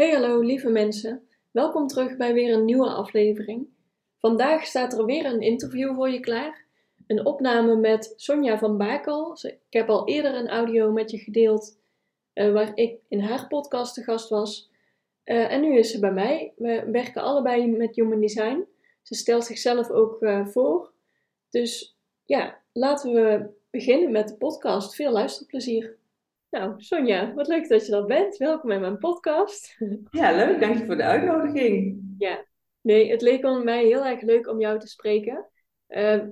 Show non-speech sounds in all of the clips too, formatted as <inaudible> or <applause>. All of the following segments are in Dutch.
Hey hallo lieve mensen, welkom terug bij weer een nieuwe aflevering. Vandaag staat er weer een interview voor je klaar. Een opname met Sonja van Bakel. Ik heb al eerder een audio met je gedeeld uh, waar ik in haar podcast te gast was. Uh, en nu is ze bij mij. We werken allebei met Human Design. Ze stelt zichzelf ook uh, voor. Dus ja, laten we beginnen met de podcast. Veel luisterplezier. Nou, Sonja, wat leuk dat je er bent. Welkom in mijn podcast. <laughs> Ja, leuk. Dank je voor de uitnodiging. Ja, nee, het leek mij heel erg leuk om jou te spreken. Uh,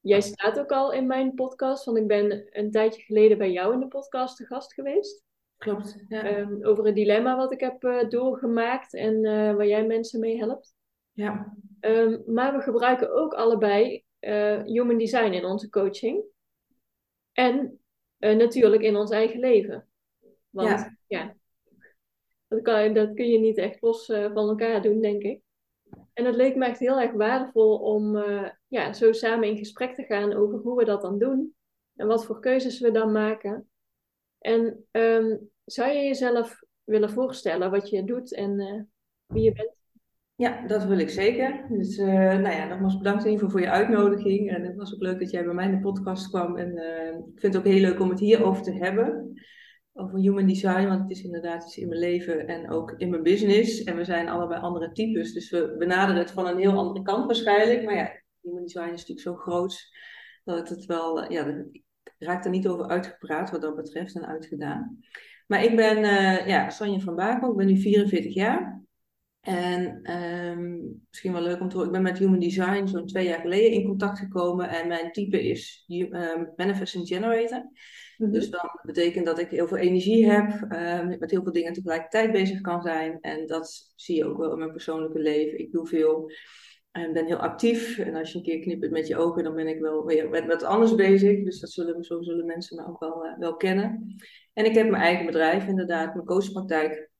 jij staat ook al in mijn podcast, want ik ben een tijdje geleden bij jou in de podcast te gast geweest. Klopt. Ja. Um, over een dilemma wat ik heb uh, doorgemaakt en uh, waar jij mensen mee helpt. Ja. Um, maar we gebruiken ook allebei uh, human design in onze coaching. En natuurlijk in ons eigen leven. Want ja, ja dat, kan, dat, kun je niet echt los van elkaar doen, denk ik. En het leek me echt heel erg waardevol om ja, zo samen in gesprek te gaan over hoe we dat dan doen. En wat voor keuzes we dan maken. En um, zou je jezelf willen voorstellen wat je doet en wie je bent? Ja, dat wil ik zeker. Dus uh, nou ja, nogmaals bedankt in ieder geval voor je uitnodiging. En het was ook leuk dat jij bij mij in de podcast kwam. En uh, ik vind het ook heel leuk om het hierover te hebben. Over human design, want het is inderdaad iets in mijn leven en ook in mijn business. En we zijn allebei andere types, dus we benaderen het van een heel andere kant waarschijnlijk. Maar ja, human design is natuurlijk zo groot dat het wel, ja, raakt er niet over uitgepraat wat dat betreft en uitgedaan. Maar ik ben uh, ja, van Bakel, ik ben nu 44 jaar. En um, misschien wel leuk om te horen, ik ben met Human Design zo'n twee jaar geleden in contact gekomen. En mijn type is um, Manifesting Generator. Mm-hmm. Dus dat betekent dat ik heel veel energie heb, um, met heel veel dingen tegelijkertijd bezig kan zijn. En dat zie je ook wel in mijn persoonlijke leven. Ik doe veel en ben heel actief. En als je een keer knippert met je ogen, dan ben ik wel weer met wat anders bezig. Dus dat zullen, zo zullen mensen me ook wel, uh, wel kennen. En ik heb mijn eigen bedrijf, inderdaad, mijn coachpraktijk.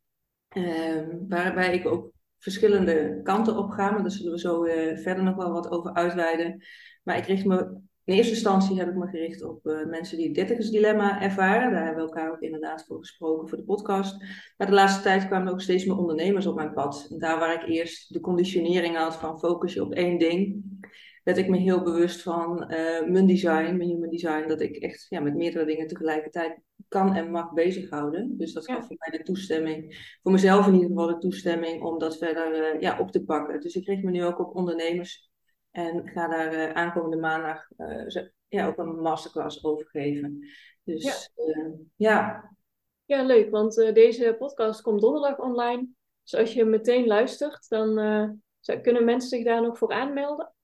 Um, waarbij ik ook verschillende kanten op ga. Maar daar zullen we zo uh, verder nog wel wat over uitweiden. Maar ik richt me in eerste instantie heb ik me gericht op uh, mensen die het dertigersdilemma ervaren. Daar hebben we elkaar ook inderdaad voor gesproken voor de podcast. Maar de laatste tijd kwamen ook steeds meer ondernemers op mijn pad. En daar waar ik eerst de conditionering had van focus je op één ding, werd ik me heel bewust van uh, mijn design, mijn human design, dat ik echt ja, met meerdere dingen tegelijkertijd kan en mag bezighouden. Dus dat gaf ja. voor mij de toestemming, voor mezelf in ieder geval de toestemming om dat verder uh, ja, op te pakken. Dus ik richt me nu ook op ondernemers en ga daar uh, aankomende maandag ja, ook een masterclass over geven. Dus ja, ja. ja leuk, want deze podcast komt donderdag online. Dus als je meteen luistert, dan kunnen mensen zich daar nog voor aanmelden?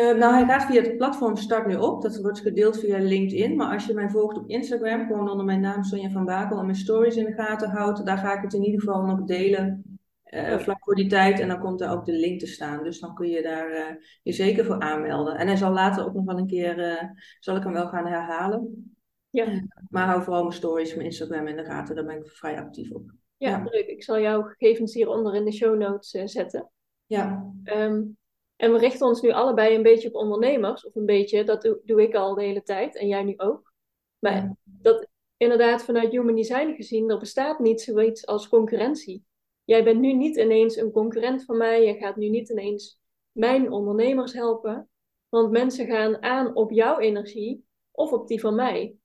Nou, hij gaat via het platform Start Nu Op. Dat wordt gedeeld via LinkedIn. Maar als je mij volgt op Instagram, gewoon onder mijn naam Sonja van Bakel en mijn stories in de gaten houdt, daar ga ik het in ieder geval nog delen. Uh, vlak voor die tijd. En dan komt er ook de link te staan. Dus dan kun je daar uh, je zeker voor aanmelden. En hij zal later ook nog wel een keer, uh, zal ik hem wel gaan herhalen. Ja. maar hou vooral mijn stories, mijn Instagram in de gaten. Daar ben ik vrij actief op. Ja, ja. leuk. Ik zal jouw gegevens hieronder in de show notes zetten. Ja. Um, en we richten ons nu allebei een beetje op ondernemers. Of een beetje, dat doe, doe ik al de hele tijd. En jij nu ook. Maar ja. dat inderdaad vanuit Human Design gezien, er bestaat niet zoiets als concurrentie jij bent nu niet ineens een concurrent van mij. Je gaat nu niet ineens mijn ondernemers helpen. Want mensen gaan aan op jouw energie of op die van mij.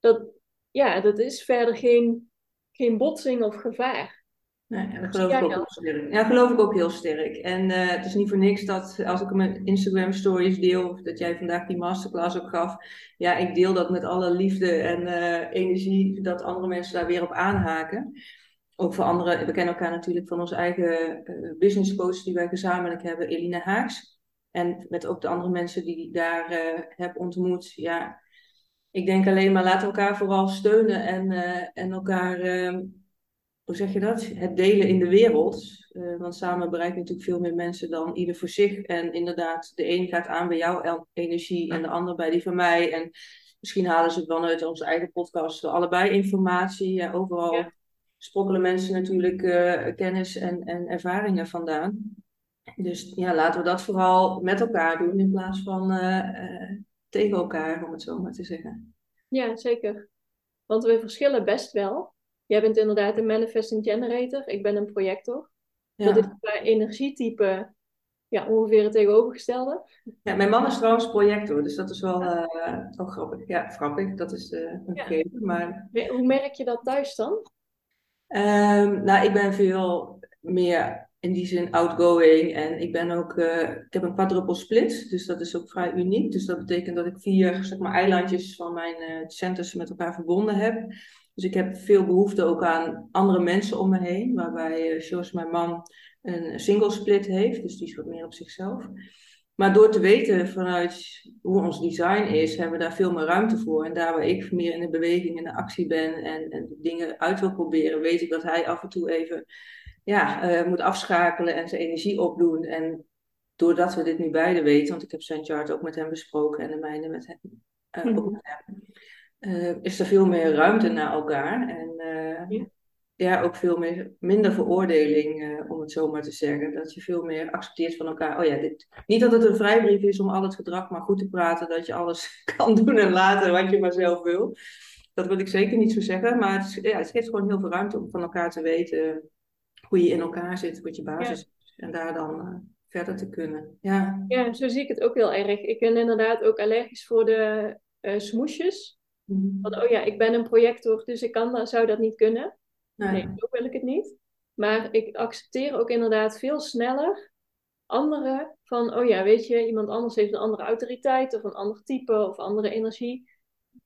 Dat, ja, dat is verder geen, geen botsing of gevaar. Nee, dat geloof ik ook heel sterk. Ja, geloof ik ook heel sterk. En uh, het is niet voor niks dat als ik mijn Instagram stories deel, of dat jij vandaag die masterclass ook gaf, ja, ik deel dat met alle liefde en uh, energie, dat andere mensen daar weer op aanhaken ook voor anderen, we kennen elkaar natuurlijk van onze eigen uh, business coach die wij gezamenlijk hebben, Elina Haaks. En met ook de andere mensen die ik daar heb ontmoet. Ja, ik denk alleen maar laten we elkaar vooral steunen en, en elkaar hoe zeg je dat? Het delen in de wereld. Uh, want samen bereiken natuurlijk veel meer mensen dan ieder voor zich. En inderdaad, de een gaat aan bij jouw energie en de ander bij die van mij. En misschien halen ze het wel uit onze eigen podcast allebei informatie. Ja, overal ja. sprokkelen mensen natuurlijk uh, kennis en, en ervaringen vandaan. Dus ja, laten we dat vooral met elkaar doen in plaats van uh, tegen elkaar, om het zo maar te zeggen. Ja, zeker. Want we verschillen best wel. Jij bent inderdaad een manifesting generator, ik ben een projector. Ja. Dat is qua energietype ja, ongeveer het tegenovergestelde. Ja, mijn man is trouwens projector, dus dat is wel, uh, grappig. Ja, grappig, dat is uh, een gegeven. Maar... Hoe merk je dat thuis dan? Um, nou, ik ben veel meer in die zin outgoing en ik ben ook, uh, ik heb een quadruple split, dus dat is ook vrij uniek. Dus dat betekent dat ik vier zeg maar, eilandjes van mijn centers met elkaar verbonden heb. Dus ik heb veel behoefte ook aan andere mensen om me heen, waarbij zoals mijn man een single split heeft, dus die is wat meer op zichzelf. Maar door te weten vanuit hoe ons design is, hebben we daar veel meer ruimte voor. En daar waar ik meer in de beweging en de actie ben en, en dingen uit wil proberen, weet ik dat hij af en toe even ja, uh, moet afschakelen en zijn energie opdoen. En doordat we dit nu beide weten, want ik heb zijn chart ook met hem besproken en de mijne met hem, uh, ook met hem uh, is er veel meer ruimte naar elkaar. En ja ja, ook veel meer, minder veroordeling, uh, om het zo maar te zeggen. Dat je veel meer accepteert van elkaar. Oh ja, dit, niet dat het een vrijbrief is om al het gedrag maar goed te praten. Dat je alles <laughs> kan doen en laten wat je maar zelf wil. Dat wil ik zeker niet zo zeggen. Maar het, ja, het geeft gewoon heel veel ruimte om van elkaar te weten hoe je in elkaar zit, wat je basis is. En daar dan verder te kunnen. Ja. ja, zo zie ik het ook heel erg. Ik ben inderdaad ook allergisch voor de uh, smoesjes. Van, oh ja, ik ben een projector, dus ik kan, zou dat niet kunnen. Nee. nee, zo wil ik het niet. Maar ik accepteer ook inderdaad veel sneller anderen van, oh ja, weet je, iemand anders heeft een andere autoriteit of een ander type of andere energie.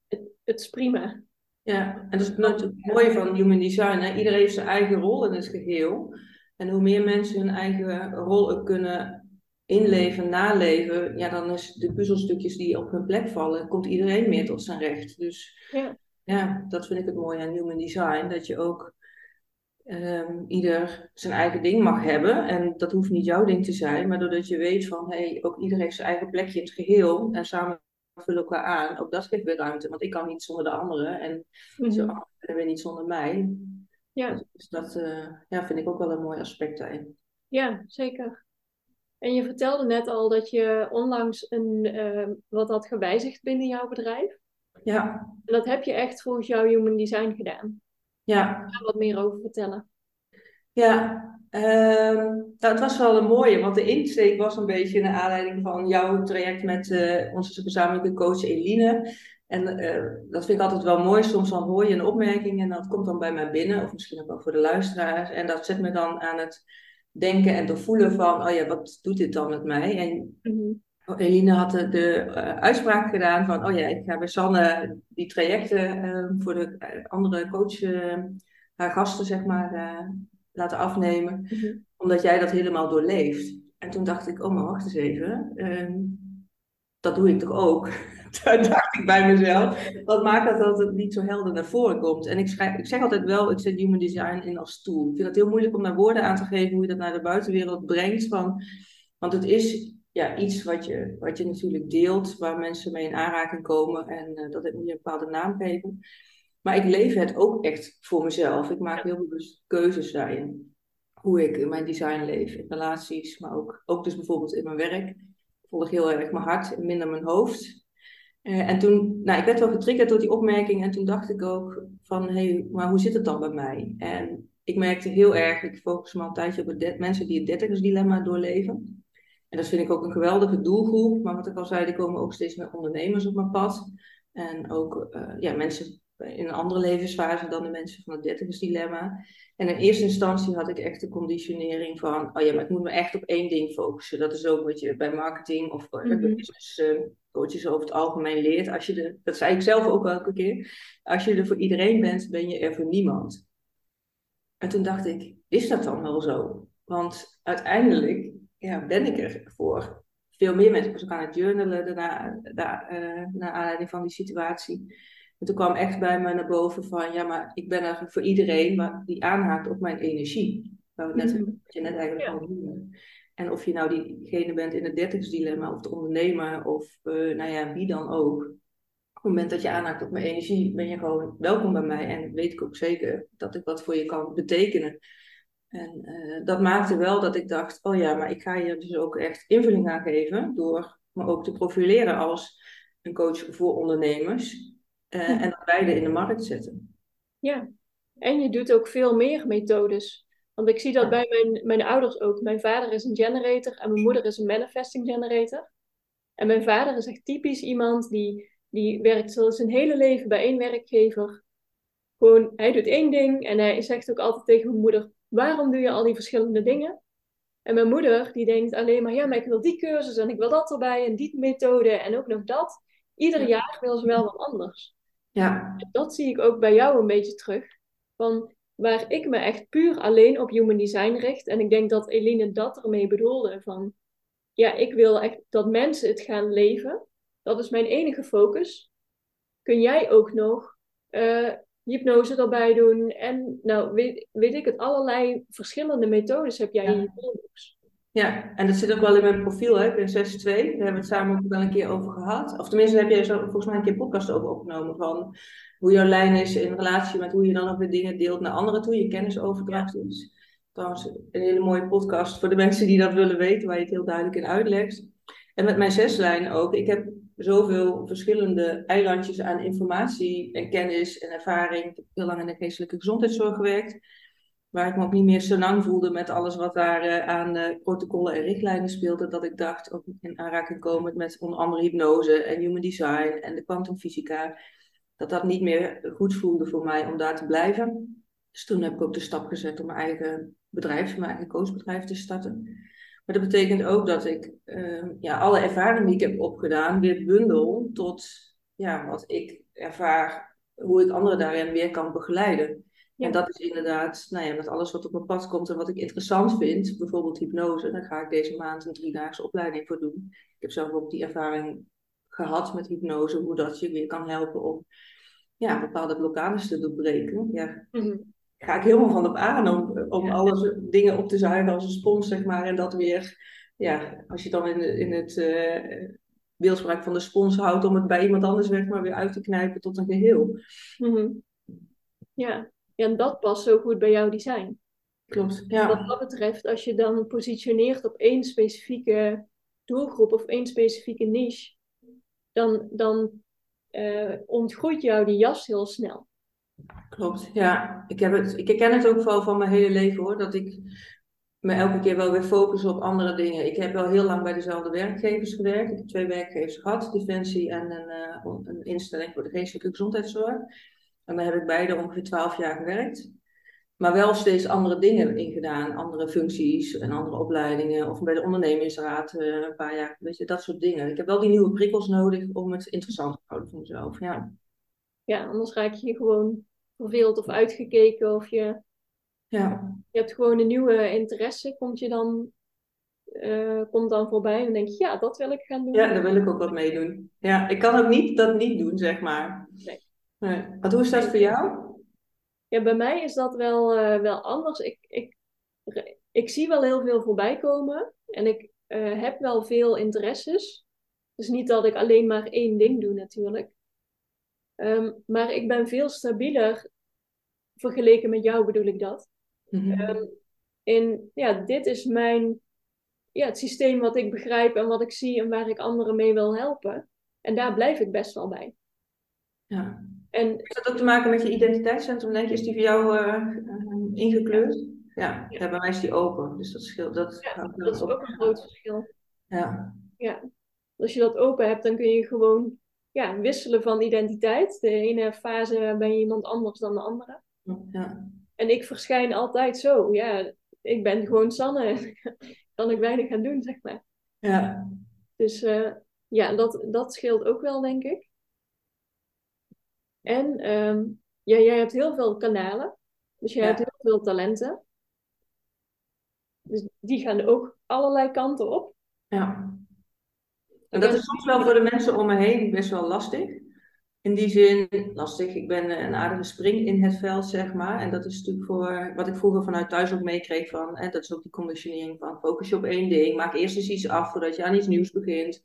Het, het is prima. Ja, en dat is het mooie van human design. Hè? Iedereen heeft zijn eigen rol in het geheel. En hoe meer mensen hun eigen rol ook kunnen inleven, naleven, ja, dan is de puzzelstukjes die op hun plek vallen, komt iedereen meer tot zijn recht. Dus ja, ja dat vind ik het mooie aan human design, dat je ook um, ieder zijn eigen ding mag hebben. En dat hoeft niet jouw ding te zijn, maar doordat je weet van hey, ook ieder heeft zijn eigen plekje in het geheel en samen vullen elkaar aan. Ook dat geeft weer ruimte, want ik kan niet zonder de anderen en zo anderen weer niet zonder mij. Ja. Dus dat uh, ja, vind ik ook wel een mooi aspect daarin. Ja, zeker. En je vertelde net al dat je onlangs een, uh, wat had gewijzigd binnen jouw bedrijf. Ja. En dat heb je echt volgens jouw human design gedaan. Ja. Daar wat meer over vertellen. Ja, um, nou, het was wel een mooie, want de insteek was een beetje naar aanleiding van jouw traject met uh, onze gezamenlijke coach Eline. En uh, dat vind ik altijd wel mooi. Soms dan hoor je een opmerking en dat komt dan bij mij binnen, of misschien ook wel voor de luisteraars. En dat zet me dan aan het denken en te voelen van, oh ja, wat doet dit dan met mij? En mm Eline had de, de uh, uitspraak gedaan van, oh ja, ik ga bij Sanne die trajecten uh, voor de uh, andere coach, haar gasten zeg maar, laten afnemen, mhm. omdat jij dat helemaal doorleeft. En toen dacht ik, oh maar wacht eens even, ehm, dat doe ik toch ook? <laughs> toen dacht ik bij mezelf, wat maakt dat dat het niet zo helder naar voren komt? En ik, schrijf, ik zeg altijd wel, ik zet human design in als tool. Ik vind het heel moeilijk om naar woorden aan te geven hoe je dat naar de buitenwereld brengt, van, want het is ja, iets wat je, wat je natuurlijk deelt, waar mensen mee in aanraking komen. En uh, dat moet je een bepaalde naam geven. Maar ik leef het ook echt voor mezelf. Ik maak heel bewust keuzes daarin. Hoe ik mijn design leef, in relaties, maar ook, ook dus bijvoorbeeld in mijn werk. Ik volg heel erg mijn hart en minder mijn hoofd. Uh, en toen, nou, ik werd wel getriggerd door die opmerking en toen dacht ik ook van, hé, hey, maar hoe zit het dan bij mij? En ik merkte heel erg, ik focus me al een tijdje op het mensen die het dertigersdilemma doorleven. En dat vind ik ook een geweldige doelgroep. Maar wat ik al zei, er komen ook steeds meer ondernemers op mijn pad. En ook uh, ja, mensen in een andere levensfase dan de mensen van het dertigersdilemma. En in eerste instantie had ik echt de conditionering van, oh ja, maar ik moet me echt op één ding focussen. Dat is ook wat je bij marketing of mm -hmm. business uh, coaches over het algemeen leert. Als je de, dat zei ik zelf ook elke keer. Als je er voor iedereen bent, ben je er voor niemand. En toen dacht ik, is dat dan wel zo? Want uiteindelijk ja, ben ik er voor. Veel meer mensen. Ik was ook aan het journalen daarna, daar, uh, naar aanleiding van die situatie. En toen kwam echt bij me naar boven van, ja, maar ik ben er voor iedereen die aanhaakt op mijn energie. Waar we net, Mhm. wat je net eigenlijk Ja. al noemde. En of je nou diegene bent in het dertigsdilemma of de ondernemer of eh, nou ja, wie dan ook. Op het moment dat je aanhaakt op mijn energie, ben je gewoon welkom bij mij. En weet ik ook zeker dat ik wat voor je kan betekenen. En eh, dat maakte wel dat ik dacht, oh ja, maar ik ga hier dus ook echt invulling aan geven. Door me ook te profileren als een coach voor ondernemers. eh, Ja. En dat beide in de markt zetten. Ja, en je doet ook veel meer methodes. Want ik zie dat bij mijn, mijn ouders ook. Mijn vader is een generator en mijn moeder is een manifesting generator. En mijn vader is echt typisch iemand die, die werkt zijn hele leven bij één werkgever. Gewoon, hij doet één ding en hij zegt ook altijd tegen mijn moeder: Waarom doe je al die verschillende dingen? En mijn moeder die denkt alleen maar: Ja, maar ik wil die cursus en ik wil dat erbij en die methode en ook nog dat. Ieder Ja. jaar wil ze wel wat anders Ja, dat zie ik ook bij jou een beetje terug. Van waar ik me echt puur alleen op human design richt. En ik denk dat Eline dat ermee bedoelde. Van ja, ik wil echt dat mensen het gaan leven. Dat is mijn enige focus. Kun jij ook nog eh, hypnose erbij doen? En nou, weet, weet ik het, allerlei verschillende methodes heb jij Ja. in je toolbox. Ja, en dat zit ook wel in mijn profiel, hè. Ik ben 6-2, daar hebben we het samen ook wel een keer over gehad. Of tenminste heb je zo, volgens mij een keer een podcast over opgenomen van hoe jouw lijn is in relatie met hoe je dan ook weer dingen deelt naar anderen toe, je kennisoverdracht is. Trouwens, een hele mooie podcast voor de mensen die dat willen weten, waar je het heel duidelijk in uitlegt. En met mijn zeslijn ook. Ik heb zoveel verschillende eilandjes aan informatie en kennis en ervaring. Ik heb heel lang in de geestelijke gezondheidszorg gewerkt. Waar ik me ook niet meer zo lang voelde met alles wat daar eh, aan eh, protocollen en richtlijnen speelde. Dat ik dacht, ook in aanraking komen met onder andere hypnose en human design en de kwantumfysica. Dat dat niet meer goed voelde voor mij om daar te blijven. Dus toen heb ik ook de stap gezet om mijn eigen bedrijf, mijn eigen coachbedrijf te starten. Maar dat betekent ook dat ik eh, ja, alle ervaringen die ik heb opgedaan weer bundel tot ja, wat ik ervaar, hoe ik anderen daarin weer kan begeleiden. Ja. En dat is inderdaad, nou ja, met alles wat op mijn pad komt en wat ik interessant vind, bijvoorbeeld hypnose, daar ga ik deze maand een driedaagse opleiding voor doen. Ik heb zelf ook die ervaring gehad met hypnose, hoe dat je weer kan helpen om ja, bepaalde blokkades te doorbreken. Ja, Mhm. ga ik helemaal van op aan om, om Ja. alles dingen op te zuigen als een spons, zeg maar. En dat weer, ja, als je dan in, in het eh beeldspraak van de spons houdt, om het bij iemand anders weg maar weer uit te knijpen tot een geheel. Mhm. Ja. Ja, en dat past zo goed bij jouw design. Klopt, Wat ja. dat betreft, als je dan positioneert op één specifieke doelgroep of één specifieke niche, dan, dan eh, ontgroeit jou die jas heel snel. Klopt, ja. Ik, heb het, ik herken het ook wel van mijn hele leven hoor, dat ik me elke keer wel weer focus op andere dingen. Ik heb wel heel lang bij dezelfde werkgevers gewerkt. Ik heb twee werkgevers gehad, Defensie en een, eh, een instelling voor de geestelijke gezondheidszorg. En daar heb ik beide ongeveer twaalf jaar gewerkt. Maar wel steeds andere dingen in gedaan, andere functies en andere opleidingen. Of bij de ondernemingsraad eh, een paar jaar, weet je, dat soort dingen. Ik heb wel die nieuwe prikkels nodig om het interessant te houden voor mezelf. Ja, Ja, anders raak je gewoon verveeld of uitgekeken of je, ja. je hebt gewoon een nieuwe interesse, komt je dan, eh, komt dan voorbij en dan denk je, ja, dat wil ik gaan doen. ja daar wil ik ook wat mee doen. Ja, ik kan ook niet dat niet doen, zeg maar. Nee. Nee. Hoe is dat voor jou? Ja, bij mij is dat wel, eh, wel anders. Ik, ik, ik zie wel heel veel voorbij komen en ik eh, heb wel veel interesses. Dus niet dat ik alleen maar één ding doe natuurlijk. Ehm, maar ik ben veel stabieler vergeleken met jou bedoel ik dat. Mhm. Ehm, ja, dit is mijn, ja, het systeem wat ik begrijp en wat ik zie en waar ik anderen mee wil helpen. En daar blijf ik best wel bij. Ja. En Heeft dat ook te maken met je identiteitscentrum, denk je? Is die voor jou eh, eh, ingekleurd? Ja. Ja. bij mij is die open. Dus dat scheelt. Dat, ja, dat is op. ook een groot verschil. Ja. Ja. Als je dat open hebt, dan kun je gewoon ja, wisselen van identiteit. De ene fase ben je iemand anders dan de andere. Ja. En ik verschijn altijd zo. Ja, ik ben gewoon Sanne. <laughs> kan ik weinig gaan doen, zeg maar. Ja. Dus eh, ja, dat, dat scheelt ook wel, denk ik. En ehm, ja, jij hebt heel veel kanalen. Dus jij Ja. hebt heel veel talenten. Dus die gaan ook allerlei kanten op. ja. En dat is soms wel voor de mensen om me heen best wel lastig. in die zin lastig. Ik ben een aardige spring in het veld, zeg maar. En dat is natuurlijk voor wat ik vroeger vanuit thuis ook meekreeg van, hè, dat is ook die conditionering van focus je op één ding, maak eerst eens iets af voordat je aan iets nieuws begint.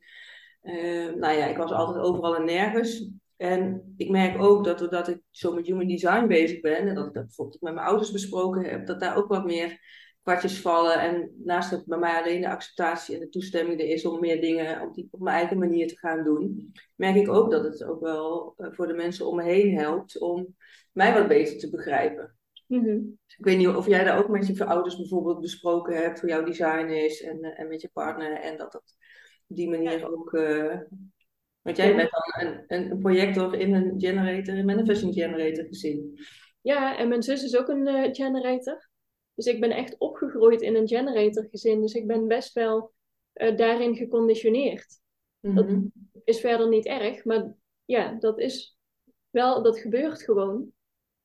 Uh, nou ja, ik was altijd overal en nergens. En ik merk ook dat doordat ik zo met human design bezig ben, en dat ik dat bijvoorbeeld met mijn ouders besproken heb, dat daar ook wat meer kwartjes vallen. En naast dat bij mij alleen de acceptatie en de toestemming er is om meer dingen op, die, op mijn eigen manier te gaan doen, merk ik ook dat het ook wel eh, voor de mensen om me heen helpt om mij wat beter te begrijpen. Mhm. Ik weet niet of jij daar ook met je ouders bijvoorbeeld besproken hebt hoe jouw design is en, eh, en met je partner en dat dat op die manier ook. Uh, want jij bent dan een, een projector in een generator, een manifesting generator gezien. Ja, en mijn zus is ook een generator. Dus ik ben echt opgegroeid in een generator gezin. Dus ik ben best wel uh, daarin geconditioneerd. Dat mhm. is verder niet erg, maar ja, dat is wel, dat gebeurt gewoon.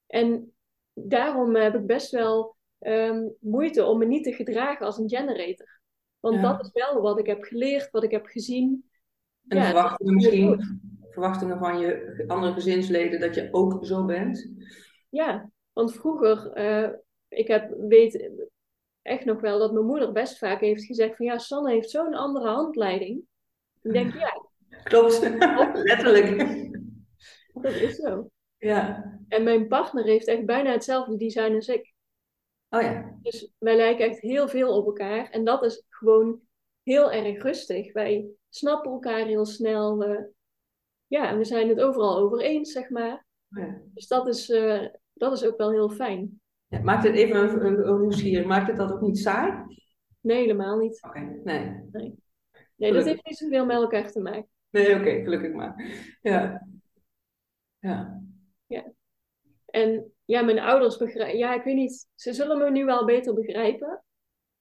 En daarom heb ik best wel um, moeite om me niet te gedragen als een generator. Want dat is wel wat ik heb geleerd, wat ik heb gezien. En ja, verwachtingen misschien, verwachtingen van je andere gezinsleden dat je ook zo bent? Ja, want vroeger uh, ik heb, weet echt nog wel dat mijn moeder best vaak heeft gezegd van ja, Sanne heeft zo'n andere handleiding. Ik denk, ja. <laughs> Klopt, letterlijk. <laughs> Dat is zo. Ja. En mijn partner heeft echt bijna hetzelfde design als ik. Oh ja. Dus wij lijken echt heel veel op elkaar. En dat is gewoon heel erg rustig. Wij snappen elkaar heel snel. We, ja, we zijn het overal over eens, zeg maar. Ja. Dus dat is, uh, dat is ook wel heel fijn. Ja, maakt het even een, een, maakt het dat ook niet saai? Nee, helemaal niet. Oké, nee. Nee, nee dat heeft niet zoveel met elkaar te maken. Nee, oké, gelukkig maar. Ja. Ja. Ja. En ja, mijn ouders begrijpen, ja, ik weet niet, ze zullen me nu wel beter begrijpen,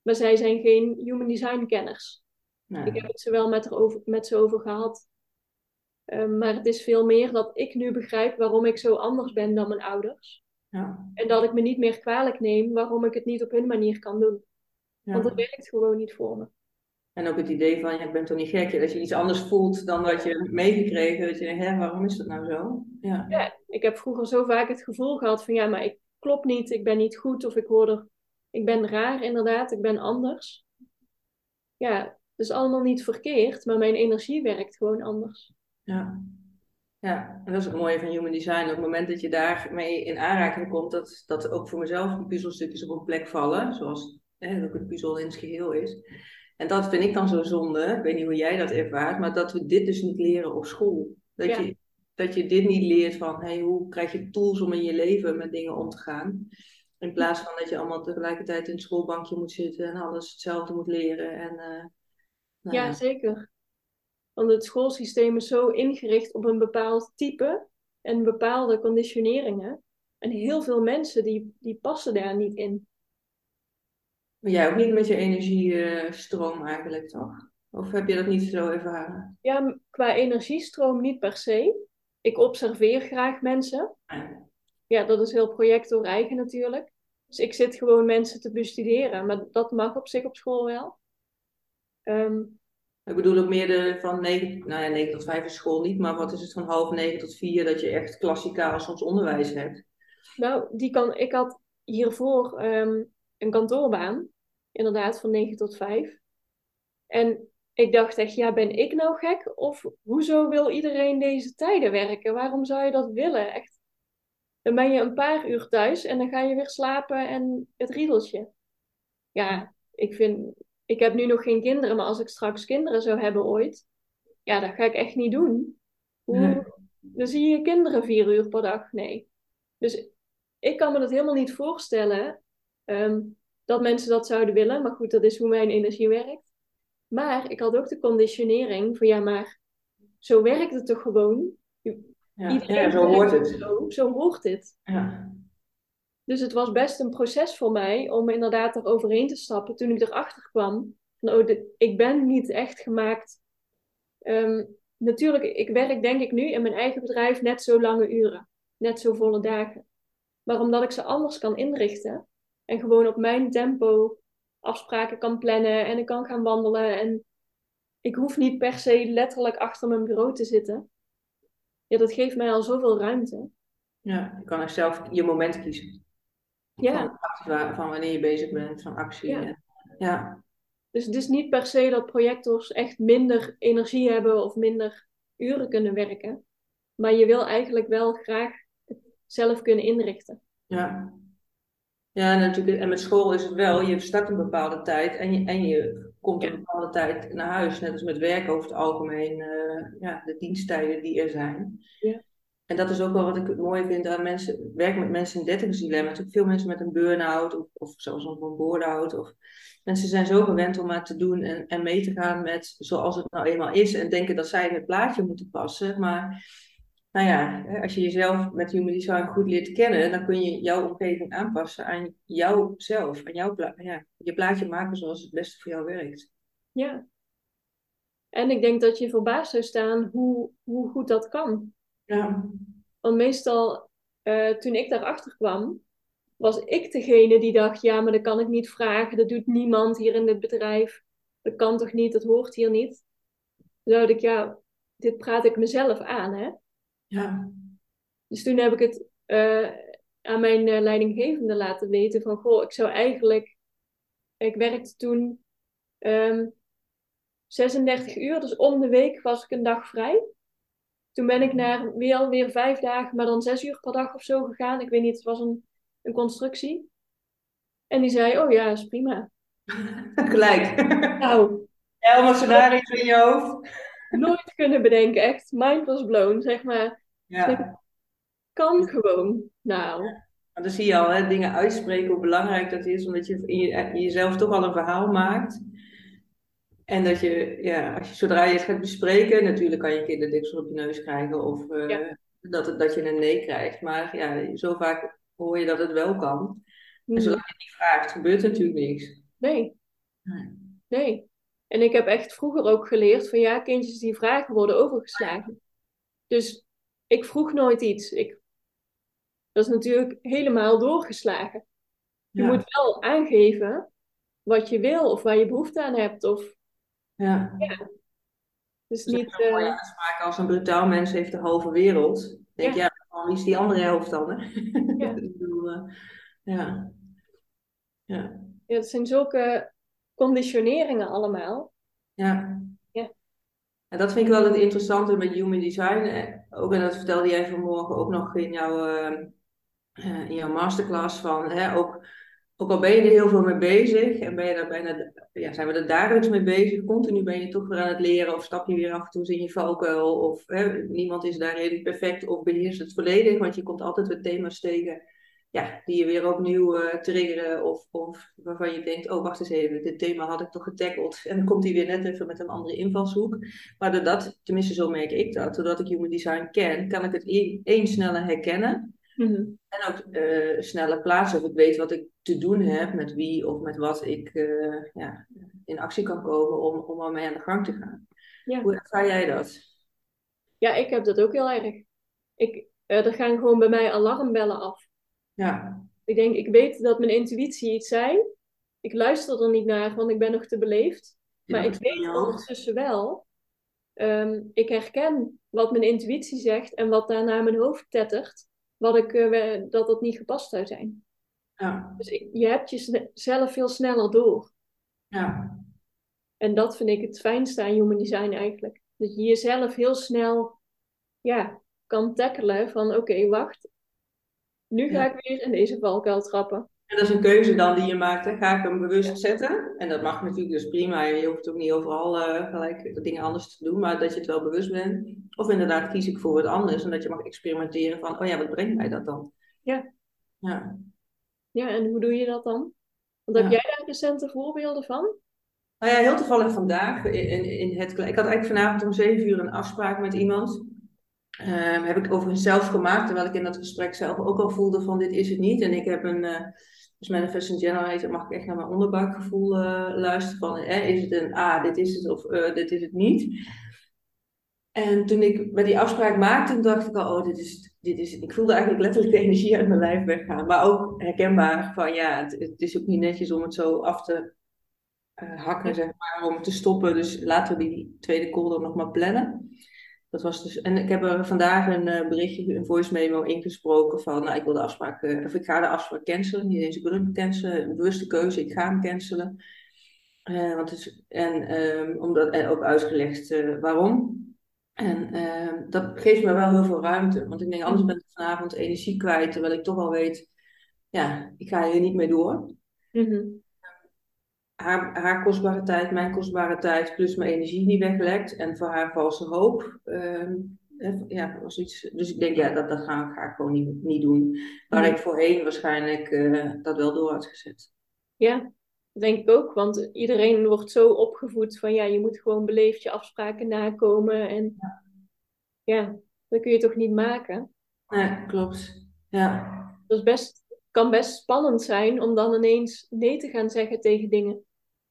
maar zij zijn geen human design kenners. Nee. Ik heb het ze wel met, erover, met ze over gehad. Um, maar het is veel meer dat ik nu begrijp waarom ik zo anders ben dan mijn ouders. Ja. En dat ik me niet meer kwalijk neem waarom ik het niet op hun manier kan doen. Want dat werkt gewoon niet voor me. En ook het idee van, je bent toch niet gek, dat je iets anders voelt dan wat je meegekregen. Dat je denkt, hè, waarom is dat nou zo? Ja. ja, ik heb vroeger zo vaak het gevoel gehad van, ja, maar ik klop niet, ik ben niet goed of ik word er, ik ben raar inderdaad, ik ben anders. Ja, is allemaal niet verkeerd, maar mijn energie werkt gewoon anders. Ja. Ja, en dat is het mooie van human design. Op het moment dat je daarmee in aanraking komt, dat, dat ook voor mezelf puzzelstukjes op een plek vallen, zoals hè, ook het puzzel in het geheel is. En dat vind ik dan zo zonde, ik weet niet hoe jij dat ervaart, maar dat we dit dus niet leren op school. Dat, je, dat je dit niet leert van, hey, hoe krijg je tools om in je leven met dingen om te gaan. In plaats van dat je allemaal tegelijkertijd in het schoolbankje moet zitten en alles hetzelfde moet leren. En, uh, nou ja, zeker. Want het schoolsysteem is zo ingericht op een bepaald type en bepaalde conditioneringen. En heel veel mensen die, die passen daar niet in. Maar jij ook niet met je energiestroom eigenlijk, toch? Of heb je dat niet zo ervaren? Ja, qua energiestroom niet per se. Ik observeer graag mensen. Ja, dat is heel projector eigen natuurlijk. Dus ik zit gewoon mensen te bestuderen. Maar dat mag op zich op school wel. Um, ik bedoel ook meer de, van 9, nou ja, 9 tot 5 is school niet, maar wat is het van half 9 tot 4 dat je echt klassikaal soms onderwijs hebt? Nou, die kan, ik had hiervoor um, een kantoorbaan, inderdaad, van 9 tot 5. En ik dacht echt, ja, ben ik nou gek? Of hoezo wil iedereen deze tijden werken? Waarom zou je dat willen? Echt, dan ben je een paar uur thuis en dan ga je weer slapen en het riedeltje. Ja, ik vind, ik heb nu nog geen kinderen, maar als ik straks kinderen zou hebben ooit, ja, dat ga ik echt niet doen. Hoe, Dan zie je kinderen vier uur per dag. Nee. Dus ik kan me dat helemaal niet voorstellen ehm, dat mensen dat zouden willen. Maar goed, dat is hoe mijn energie werkt. Maar ik had ook de conditionering van ja, maar zo werkt het toch gewoon? Ja, ja zo hoort het. Zo, zo hoort het. Ja. Dus het was best een proces voor mij om inderdaad er overheen te stappen toen ik erachter kwam. Van, oh, ik ben niet echt gemaakt. Um, natuurlijk, ik werk denk ik nu in mijn eigen bedrijf net zo lange uren. Net zo volle dagen. Maar omdat ik ze anders kan inrichten. En gewoon op mijn tempo afspraken kan plannen. En ik kan gaan wandelen. En ik hoef niet per se letterlijk achter mijn bureau te zitten. ja, dat geeft mij al zoveel ruimte. Ja, je kan er zelf je moment kiezen. Ja. Van, van wanneer je bezig bent, van actie. Ja. Dus het is niet per se dat projectors echt minder energie hebben of minder uren kunnen werken. Maar je wil eigenlijk wel graag het zelf kunnen inrichten. Ja. Ja, en natuurlijk, en met school is het wel, je start een bepaalde tijd en je, en je komt een bepaalde tijd naar huis. Net als met werk over het algemeen, eh, ja, de diensttijden die er zijn. Ja. En dat is ook wel wat ik het mooie vind aan mensen, werken met mensen in dertigersdilemma. Natuurlijk veel mensen met een burn-out of, of zelfs een board-out. Of, mensen zijn zo gewend om maar te doen en, en mee te gaan met zoals het nou eenmaal is. En denken dat zij in het plaatje moeten passen. Maar nou ja, als je jezelf met Human Design goed leert kennen, dan kun je jouw omgeving aanpassen aan jouzelf. Aan jouw ja, je plaatje maken zoals het beste voor jou werkt. Ja. En ik denk dat je verbaasd zou staan hoe, hoe goed dat kan. Ja, Want meestal, eh, toen ik daarachter kwam, was ik degene die dacht: ja, maar dat kan ik niet vragen. Dat doet niemand hier in dit bedrijf. Dat kan toch niet? Dat hoort hier niet. Toen dacht ik: ja, dit praat ik mezelf aan, hè? ja, Dus toen heb ik het eh, aan mijn eh, leidinggevende laten weten: van goh, ik zou eigenlijk. Ik werkte toen ehm 36 uur, dus om de week was ik een dag vrij. Toen ben ik naar weer alweer vijf dagen, maar dan zes uur per dag of zo gegaan. Ik weet niet, het was een, een constructie. En die zei, oh ja, is prima. <laughs> gelijk. Nou, Ja, allemaal scenario's in je hoofd. nooit kunnen bedenken, echt. Mind was blown, zeg maar. Ja, Kan gewoon. Nou, maar dan zie je al, hè, dingen uitspreken, hoe belangrijk dat is, omdat je in je, in jezelf toch al een verhaal maakt. En dat je, ja, als je, zodra je het gaat bespreken, natuurlijk kan je de deksel op je neus krijgen of eh, Ja. dat, het, dat je een nee krijgt. Maar ja, zo vaak hoor je dat het wel kan. En zolang je niet vraagt, gebeurt er natuurlijk niks. nee, Nee. nee. En ik heb echt vroeger ook geleerd van ja, kindjes die vragen worden overgeslagen. Dus ik vroeg nooit iets. Ik, dat is natuurlijk helemaal doorgeslagen. Je Ja. moet wel aangeven wat je wil of waar je behoefte aan hebt. Of, Ja. dus Dus niet, een mooie eh, uitspraak als een brutaal mens heeft de halve wereld. Ik denk, Ja. ja, wie is die andere helft dan? Hè? <laughs> Ja. Ik bedoel, eh, ja. Ja. ja, het zijn zulke conditioneringen allemaal. Ja. Ja. En dat vind ik wel het interessante met Human Design. eh, Ook, en dat vertelde jij vanmorgen ook nog in jouw, eh, eh, in jouw masterclass. Van, hè, ook, ook al ben je er heel veel mee bezig en ben je daar bijna, ja, zijn we er dagelijks mee bezig. Continu ben je toch weer aan het leren of stap je weer af en toe in je valkuil. Of hè, niemand is daarin perfect of beheerst het volledig. Want je komt altijd weer thema's tegen ja, die je weer opnieuw eh, triggeren. Of, of waarvan je denkt, oh wacht eens even, dit thema had ik toch getackled. En dan komt hij weer net even met een andere invalshoek. Maar doordat, tenminste zo merk ik dat, doordat ik Human Design ken, kan ik het één sneller herkennen. Mhm. En ook eh, sneller plaatsen of ik weet wat ik te doen heb, met wie of met wat ik eh, ja, in actie kan komen om, om ermee aan de gang te gaan. Ja. Hoe ervaar jij dat? ja, ik heb dat ook heel erg. Ik, eh, er gaan gewoon bij mij alarmbellen af. Ja, Ik denk, ik weet dat mijn intuïtie iets zei. Ik luister er niet naar, want ik ben nog te beleefd. Maar ik weet ondertussen wel, ehm, ik herken wat mijn intuïtie zegt en wat daarna mijn hoofd tettert, wat ik, eh, dat dat niet gepast zou zijn. Ja, Dus ik- je hebt jezelf veel sneller door. ja, En dat vind ik het fijnste aan human design eigenlijk. Dat je jezelf heel snel ja, kan tackelen van oké, wacht. Nu ga Ja. ik weer in deze valkuil trappen. En dat is een keuze dan die je maakt. Hè? Ga ik hem bewust zetten? En dat mag natuurlijk, dus prima. Je hoeft ook niet overal eh, gelijk de dingen anders te doen, maar dat je het wel bewust bent. Of inderdaad kies ik voor wat anders en dat je mag experimenteren van, oh ja, wat brengt mij dat dan? Ja. Ja. Ja, en hoe doe je dat dan? Want heb Ja. jij daar recente voorbeelden van? Nou ja, heel toevallig vandaag in, in, in het... Ik had eigenlijk vanavond om zeven uur een afspraak met iemand. Ehm, heb ik overigens zelf gemaakt, terwijl ik in dat gesprek zelf ook al voelde van dit is het niet. En ik heb een... eh dus Manifesting Generator mag ik echt naar mijn onderbuikgevoel eh, luisteren van is het een A, dit is het of eh, dit is het niet. En toen ik bij die afspraak maakte, dacht ik al, oh, dit is, dit is, ik voelde eigenlijk letterlijk de energie uit mijn lijf weggaan. Maar ook herkenbaar van, ja, het, het is ook niet netjes om het zo af te hakken, zeg maar, om het te stoppen. Dus laten we die tweede call dan nog maar plannen. Dat was dus, en ik heb er vandaag een uh, berichtje, een voice memo ingesproken van, nou, ik wil de afspraak, uh, of ik ga de afspraak cancelen, niet eens ik wil hem cancelen, een bewuste keuze, ik ga hem cancelen. Uh, want het, en um, omdat, en ook uitgelegd waarom. En ehm, dat geeft me wel heel veel ruimte, want ik denk, anders ben ik vanavond energie kwijt, terwijl ik toch al weet, ja, ik ga hier niet mee door. Mm haar, haar kostbare tijd, mijn kostbare tijd, plus mijn energie die weglekt. En voor haar valse hoop. Uh, ja, was iets. Dus ik denk, ja, dat, dat ga, ga ik gewoon niet, niet doen. Waar ik voorheen waarschijnlijk uh, dat wel door had gezet. Ja, denk ik ook. Want iedereen wordt zo opgevoed van ja, je moet gewoon beleefd je afspraken nakomen. En ja, ja dat kun je toch niet maken? Nee, klopt. Ja. Dat is best, kan best spannend zijn om dan ineens nee te gaan zeggen tegen dingen.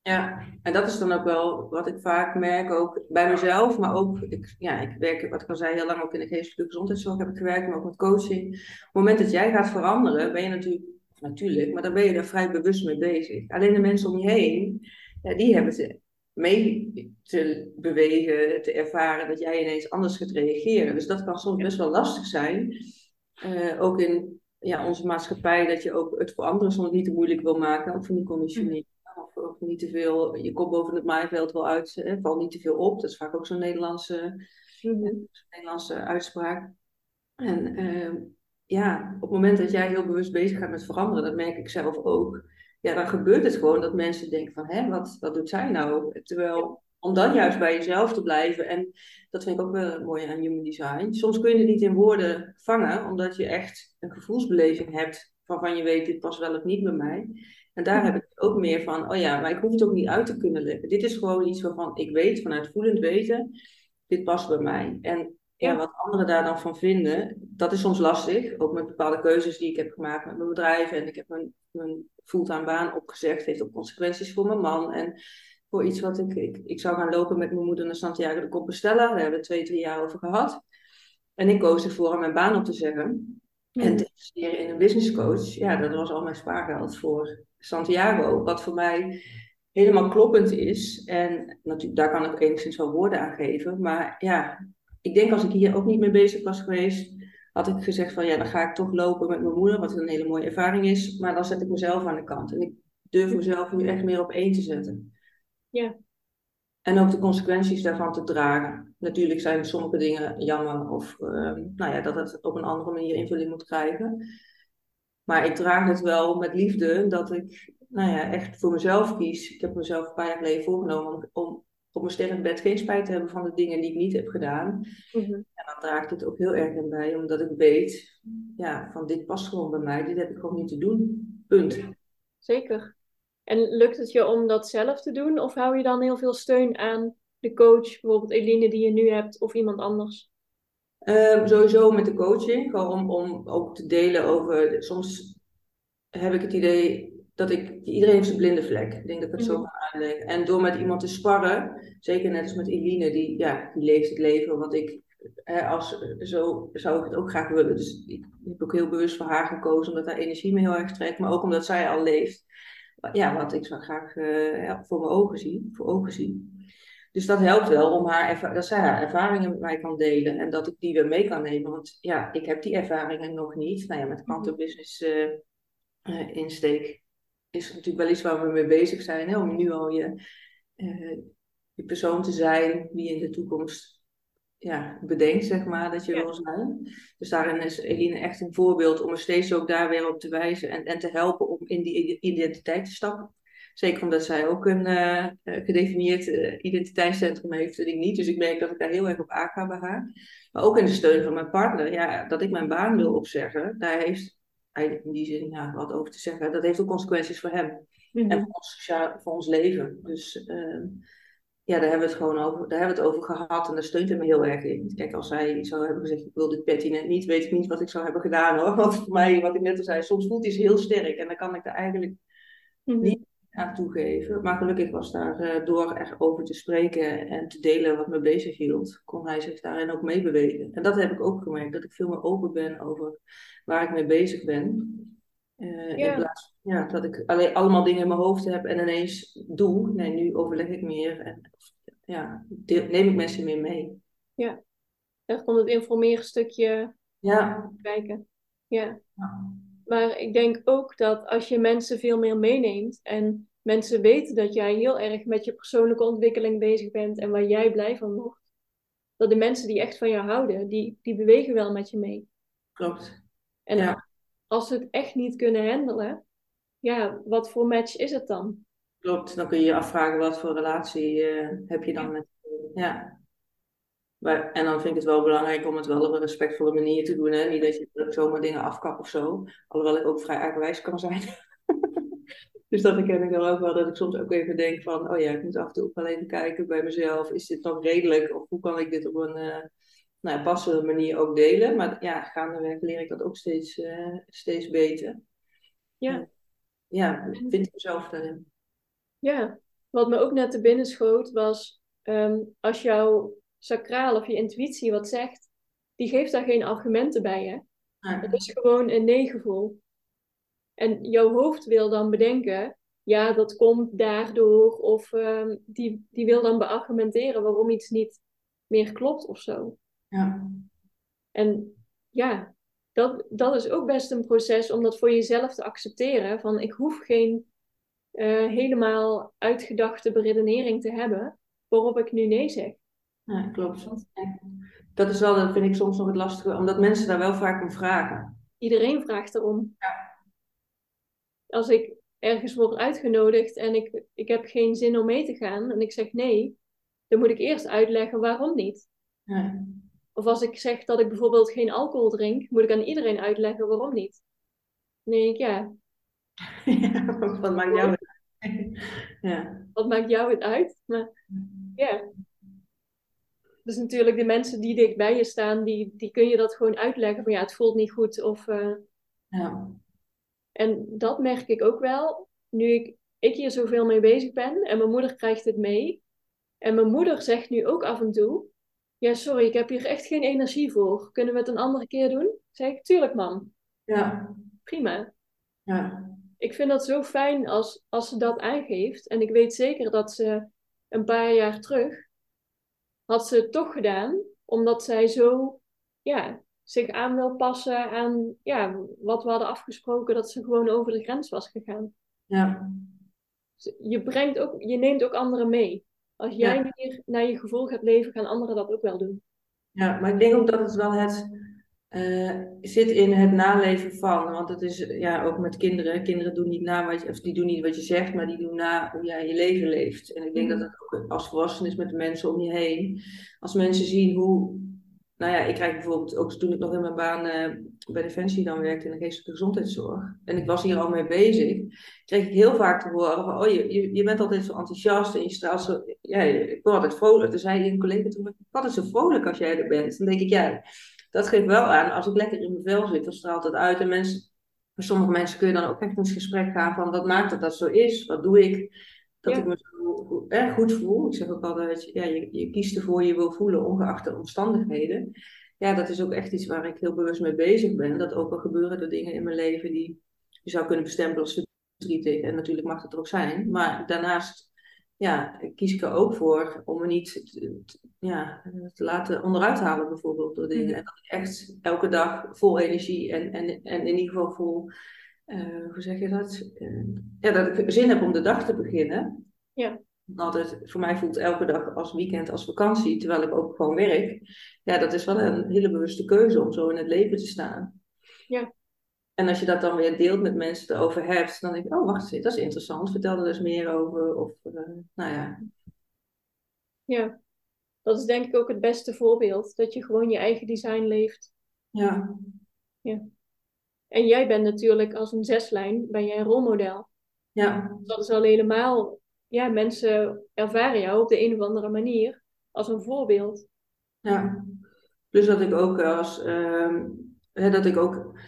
Ja, en dat is dan ook wel wat ik vaak merk, ook bij mezelf, maar ook, ik, ja, ik werk, wat ik al zei, heel lang ook in de geestelijke gezondheidszorg heb ik gewerkt, maar ook met coaching. Op het moment dat jij gaat veranderen, ben je natuurlijk, natuurlijk, maar dan ben je er vrij bewust mee bezig. Alleen de mensen om je heen, ja, die hebben te, mee te bewegen, te ervaren dat jij ineens anders gaat reageren. Dus dat kan soms best wel lastig zijn. Uh, ook in ja, onze maatschappij, dat je ook het voor anderen soms niet te moeilijk wil maken, ook van die conditionering niet te veel, je komt boven het maaiveld wel uit, hè, val niet te veel op. Dat is vaak ook zo'n Nederlandse, mhm. Nederlandse uitspraak. En uh, ja, op het moment dat jij heel bewust bezig gaat met veranderen, dat merk ik zelf ook. Ja, dan gebeurt het gewoon dat mensen denken van, hé, wat, wat doet zij nou? Terwijl, om dan juist bij jezelf te blijven. En dat vind ik ook wel mooi aan human design. Soms kun je het niet in woorden vangen, omdat je echt een gevoelsbeleving hebt waarvan je weet, dit past wel of niet bij mij. En daar heb ik ook meer van, oh ja, maar ik hoef het ook niet uit te kunnen leggen. Dit is gewoon iets waarvan ik weet, vanuit voelend weten, dit past bij mij. En ja, wat anderen daar dan van vinden, dat is soms lastig. Ook met bepaalde keuzes die ik heb gemaakt met mijn bedrijf. En ik heb mijn, mijn fulltime baan opgezegd. Heeft ook consequenties voor mijn man. En voor iets wat ik, ik... Ik zou gaan lopen met mijn moeder naar Santiago de Compostela. Daar hebben we twee, drie jaar over gehad. En ik koos ervoor om mijn baan op te zeggen. En te investeren in een business coach. Ja, dat was al mijn spaargeld voor Santiago, wat voor mij helemaal kloppend is. En natuurlijk, daar kan ik enigszins wel woorden aan geven. Maar ja, ik denk als ik hier ook niet mee bezig was geweest, had ik gezegd van ja, dan ga ik toch lopen met mijn moeder, wat een hele mooie ervaring is. Maar dan zet ik mezelf aan de kant. En ik durf mezelf nu echt meer op één te zetten. Ja. En ook de consequenties daarvan te dragen. Natuurlijk zijn sommige dingen jammer of uh, nou ja, dat het op een andere manier invulling moet krijgen. Maar ik draag het wel met liefde dat ik nou ja, echt voor mezelf kies. Ik heb mezelf een paar jaar geleden voorgenomen om, om op mijn sterrenbed geen spijt te hebben van de dingen die ik niet heb gedaan. Mhm. En dan draagt het ook heel erg in bij, omdat ik weet, ja, van dit past gewoon bij mij, dit heb ik gewoon niet te doen. Punt. Zeker. En lukt het je om dat zelf te doen? Of hou je dan heel veel steun aan de coach, bijvoorbeeld Eline die je nu hebt, of iemand anders? Um, sowieso met de coaching, gewoon om, om ook te delen over. Soms heb ik het idee dat ik. Iedereen heeft zijn blinde vlek. Ik denk dat ik het zo ga mhm. aanleggen. En door met iemand te sparren, zeker net als met Eline, die, ja, die leeft het leven wat ik. Hè, als, zo zou ik het ook graag willen. Dus ik heb ook heel bewust voor haar gekozen, omdat haar energie me heel erg trekt. Maar ook omdat zij al leeft. Ja, wat ik zo graag uh, voor mijn ogen zie. Voor ogen zie. Dus dat helpt wel om haar dat zij haar ervaringen met mij kan delen en dat ik die weer mee kan nemen. Want ja, ik heb die ervaringen nog niet. Nou ja, met quantum mhm. business uh, uh, insteek is het natuurlijk wel iets waar we mee bezig zijn. Hè? Om nu al je, uh, je persoon te zijn die in de toekomst ja, bedenkt, zeg maar, dat je wil zijn. Dus daarin is Eline echt een voorbeeld om er steeds ook daar weer op te wijzen en, en te helpen om in die identiteit te stappen. Zeker omdat zij ook een uh, gedefinieerd uh, identiteitscentrum heeft en ik niet. Dus ik merk dat ik daar heel erg op aanga bij haar. Maar ook in de steun van mijn partner. Ja, dat ik mijn baan wil opzeggen, daar heeft hij in die zin ja, wat over te zeggen. Dat heeft ook consequenties voor hem. Mhm. En voor ons, voor ons leven. Dus uh, ja, daar hebben we het gewoon over, daar hebben we het over gehad. En daar steunt hij me heel erg in. Kijk, als hij zou hebben gezegd, ik wil dit pertinent niet, weet ik niet wat ik zou hebben gedaan hoor. <laughs> Want voor mij, wat ik net al zei, soms voelt hij heel sterk. En dan kan ik er eigenlijk mhm. niet aan toegeven. Maar gelukkig was daar uh, door echt over te spreken en te delen wat me bezig hield, kon hij zich daarin ook mee bewegen. En dat heb ik ook gemerkt, dat ik veel meer open ben over waar ik mee bezig ben. Uh, ja. In plaats ja, dat ik alleen allemaal dingen in mijn hoofd heb en ineens doe. Nee, nu overleg ik meer en ja, neem ik mensen meer mee. Ja. Daar komt het informeerstukje Ja. kijken. Ja. Ja. Maar ik denk ook dat als je mensen veel meer meeneemt en mensen weten dat jij heel erg met je persoonlijke ontwikkeling bezig bent en waar jij blij van wordt, dat de mensen die echt van jou houden, die, die bewegen wel met je mee. Klopt. En Ja. als ze het echt niet kunnen handelen, ja, wat voor match is het dan? Klopt, dan kun je je afvragen wat voor relatie eh, heb je dan met. Ja. Maar, en dan vind ik het wel belangrijk om het wel op een respectvolle manier te doen. Hè? Niet dat je zomaar dingen afkapt of zo. Alhoewel ik ook vrij eigenwijs kan zijn. <laughs> dus dat herken ik dan ook wel. Dat ik soms ook even denk van, oh ja, ik moet af en toe ook wel even kijken bij mezelf. Is dit nog redelijk? Of hoe kan ik dit op een eh, nou, ja, passende manier ook delen? Maar ja, gaandeweg leer ik dat ook steeds, eh, steeds beter. Ja. Ja, vind ik mezelf daarin. Ja, wat me ook net te binnen schoot was, ehm, als jouw sacraal of je intuïtie wat zegt, die geeft daar geen argumenten bij, hè? Ja. Het is gewoon een nee-gevoel. En jouw hoofd wil dan bedenken, ja, dat komt daardoor, of ehm, die, die wil dan beargumenteren waarom iets niet meer klopt of zo. Ja. En ja, dat, dat is ook best een proces om dat voor jezelf te accepteren. Van ik hoef geen eh, helemaal uitgedachte beredenering te hebben waarop ik nu nee zeg. Ja, klopt. Dat is wel, dat vind ik soms nog het lastige, omdat mensen daar wel vaak om vragen. Iedereen vraagt erom. Als ik ergens word uitgenodigd en ik, ik heb geen zin om mee te gaan en ik zeg nee, dan moet ik eerst uitleggen waarom niet. Ja. Of als ik zeg dat ik bijvoorbeeld geen alcohol drink, moet ik aan iedereen uitleggen waarom niet. Dan denk ik, ja, Ja, <laughs> wat maakt jou uit? <laughs> Ja. wat maakt jou het uit? Maar ja. Dus natuurlijk de mensen die dicht bij je staan, die, die kun je dat gewoon uitleggen van ja, het voelt niet goed. Of, eh, Ja. En dat merk ik ook wel, nu ik, ik hier zoveel mee bezig ben en mijn moeder krijgt het mee. En mijn moeder zegt nu ook af en toe, ja sorry, ik heb hier echt geen energie voor. Kunnen we het een andere keer doen? Zeg ik, tuurlijk mam, Ja. prima. Ja. Ik vind dat zo fijn als, als ze dat aangeeft. En ik weet zeker dat ze een paar jaar terug had ze het toch gedaan, omdat zij zo ja, zich aan wil passen aan ja, wat we hadden afgesproken, dat ze gewoon over de grens was gegaan. Ja. Dus Je, brengt ook, je neemt ook anderen mee. Als jij Ja. meer naar je gevoel gaat leven, gaan anderen dat ook wel doen. Ja, maar ik denk ook dat het wel het eh, zit in het naleven van. Want het is ja, ook met kinderen. Kinderen doen niet na wat je, of die doen niet wat je zegt, maar die doen na hoe jij je leven leeft. En ik denk dat het ook als volwassenen is met de mensen om je heen. Als mensen zien hoe. Nou ja, ik krijg bijvoorbeeld ook toen ik nog in mijn baan eh, bij Defensie dan werkte in de geestelijke gezondheidszorg. En ik was hier al mee bezig. Kreeg ik heel vaak te horen van, oh je, je, je bent altijd zo enthousiast en je straalt zo. Ja, ik word altijd vrolijk. Toen zei een collega toen, ik word altijd zo vrolijk als jij er bent. Dan denk ik, ja, dat geeft wel aan, als ik lekker in mijn vel zit, dan straalt het uit. En mensen, voor sommige mensen kun je dan ook echt in het gesprek gaan van, wat maakt dat dat zo is? Wat doe ik? Dat Ja. ik me zo goed voel. Ik zeg ook altijd, ja, je, je kiest ervoor je wil voelen, ongeacht de omstandigheden. Ja, dat is ook echt iets waar ik heel bewust mee bezig ben. Dat ook al gebeuren er dingen in mijn leven die je zou kunnen bestempelen als verdrietig. En natuurlijk mag dat er ook zijn. Maar daarnaast ja, kies ik er ook voor om me niet te, te- ja, te laten onderuit halen, bijvoorbeeld, door dingen. Mhm. En dat ik echt elke dag vol energie en, en, en in ieder geval vol, eh, hoe zeg je dat? Eh, ja, dat ik zin heb om de dag te beginnen. Ja. Altijd, voor mij voelt elke dag als weekend, als vakantie, terwijl ik ook gewoon werk. Ja, dat is wel een hele bewuste keuze om zo in het leven te staan. Ja. En als je dat dan weer deelt met mensen erover hebt, dan denk ik, oh wacht eens, dat is interessant. Vertel er eens meer over. Of, eh, nou ja, Ja, dat is denk ik ook het beste voorbeeld. Dat je gewoon je eigen design leeft. ja, En jij bent natuurlijk als een zeslijn, ben jij een rolmodel. ja, Dat is al helemaal, ja, mensen ervaren jou op de een of andere manier als een voorbeeld. ja. Plus dat ik ook als, ehm, hè, dat ik ook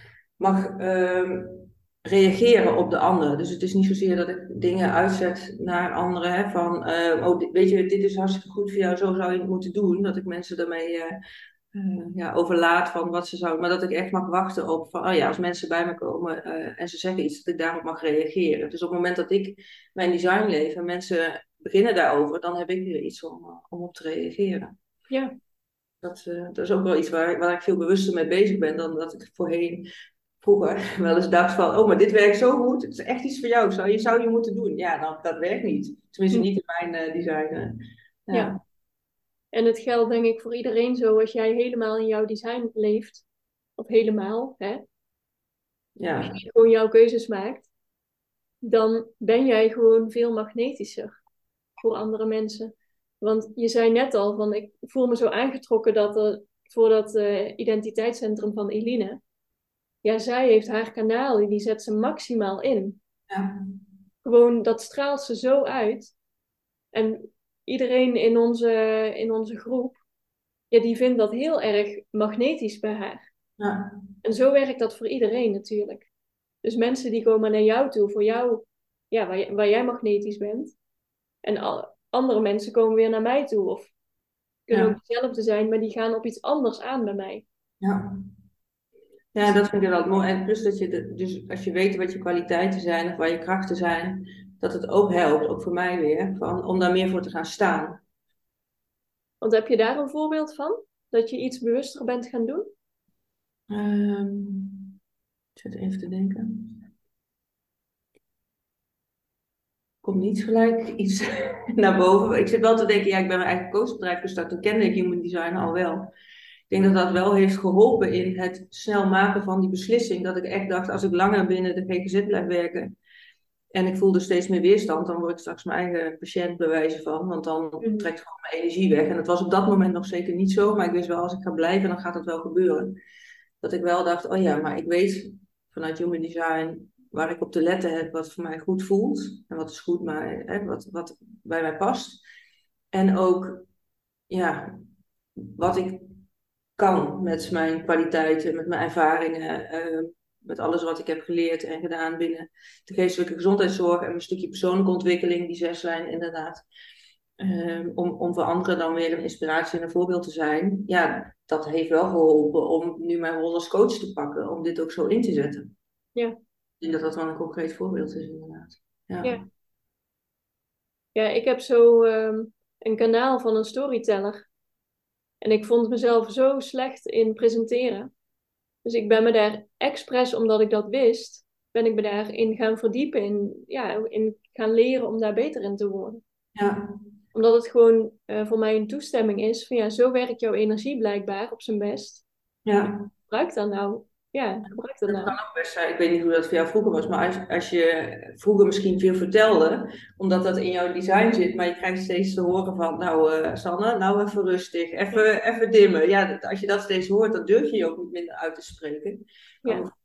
mag ehm, reageren op de ander. Dus het is niet zozeer dat ik dingen uitzet naar anderen. Hè, van, eh, oh, weet je, dit is hartstikke goed voor jou, zo zou je het moeten doen. Dat ik mensen daarmee eh, eh, ja, overlaat van wat ze zouden. Maar dat ik echt mag wachten op van, oh ja, als mensen bij me komen en ze zeggen iets, dat ik daarop mag reageren. Dus op het moment dat ik mijn design leef en mensen beginnen daarover, dan heb ik weer iets om, om op te reageren. Ja, Dat, uh, dat is ook wel iets waar, waar ik veel bewuster mee bezig ben dan dat ik voorheen vroeger <laughs> wel eens dacht van, oh, maar dit werkt zo goed, het is echt iets voor jou, zou je, zou je moeten doen. Ja, dan, dat werkt niet. Tenminste, hm. niet in mijn uh, design. Ja. ja. En het geldt denk ik voor iedereen zo, als jij helemaal in jouw design leeft, of helemaal, hè? Ja. Als je gewoon jouw keuzes maakt, dan ben jij gewoon veel magnetischer voor andere mensen. Want je zei net al van ik voel me zo aangetrokken dat er voor dat uh, identiteitscentrum van Eline. Ja, zij heeft haar kanaal, die zet ze maximaal in. Ja. Gewoon, dat straalt ze zo uit. En iedereen in onze, in onze groep, ja, die vindt dat heel erg magnetisch bij haar. Ja. En zo werkt dat voor iedereen natuurlijk. Dus mensen die komen naar jou toe, voor jou, ja, waar, waar jij magnetisch bent. En al, andere mensen komen weer naar mij toe. Of kunnen ook hetzelfde zijn, maar die gaan op iets anders aan bij mij. Ja. Ja, dat vind ik wel mooi. En plus dat je, dus als je weet wat je kwaliteiten zijn of waar je krachten zijn, dat het ook helpt, ook voor mij weer, van, om daar meer voor te gaan staan. Want heb je daar een voorbeeld van? Dat je iets bewuster bent gaan doen? Um, ik zit even te denken. komt niet gelijk iets <laughs> naar boven. Ik zit wel te denken, ja, ik ben mijn eigen coachbedrijf gestart. Toen kende ik human design al wel. Ik denk dat dat wel heeft geholpen in het snel maken van die beslissing. Dat ik echt dacht, als ik langer binnen de GGZ blijf werken en ik voelde steeds meer weerstand, dan word ik straks mijn eigen patiënt bewijzen van. Want dan mhm. trekt gewoon mijn energie weg. En dat was op dat moment nog zeker niet zo. Maar ik wist wel, als ik ga blijven, dan gaat dat wel gebeuren. Dat ik wel dacht, oh ja, maar ik weet vanuit human design waar ik op te letten heb wat voor mij goed voelt. En wat is goed, maar hè, wat, wat bij mij past. En ook, ja, wat ik kan met mijn kwaliteiten, met mijn ervaringen, uh, met alles wat ik heb geleerd en gedaan binnen de geestelijke gezondheidszorg en mijn stukje persoonlijke ontwikkeling, die zes lijnen inderdaad. Um, om, om voor anderen dan weer een inspiratie en een voorbeeld te zijn. Ja, dat heeft wel geholpen om nu mijn rol als coach te pakken, om dit ook zo in te zetten. Ja denk dat dat wel een concreet voorbeeld is, inderdaad. Ja, ja. ja ik heb zo ehm, een kanaal van een storyteller. En ik vond mezelf zo slecht in presenteren. Dus ik ben me daar expres, omdat ik dat wist, ben ik me daarin gaan verdiepen. In, ja, in gaan leren om daar beter in te worden. Ja. Omdat het gewoon uh, voor mij een toestemming is van ja, zo werkt jouw energie blijkbaar op zijn best. Ja. Gebruik dan nou ja, gebruik dat, nou. kan ook best zijn. Ik weet niet hoe dat voor jou vroeger was, maar als, als je vroeger misschien veel vertelde, omdat dat in jouw design zit, maar je krijgt steeds te horen van, nou uh, Sanne, nou even rustig, even, even dimmen. Ja, als je dat steeds hoort, dan durf je je ook niet minder uit te spreken. Ja.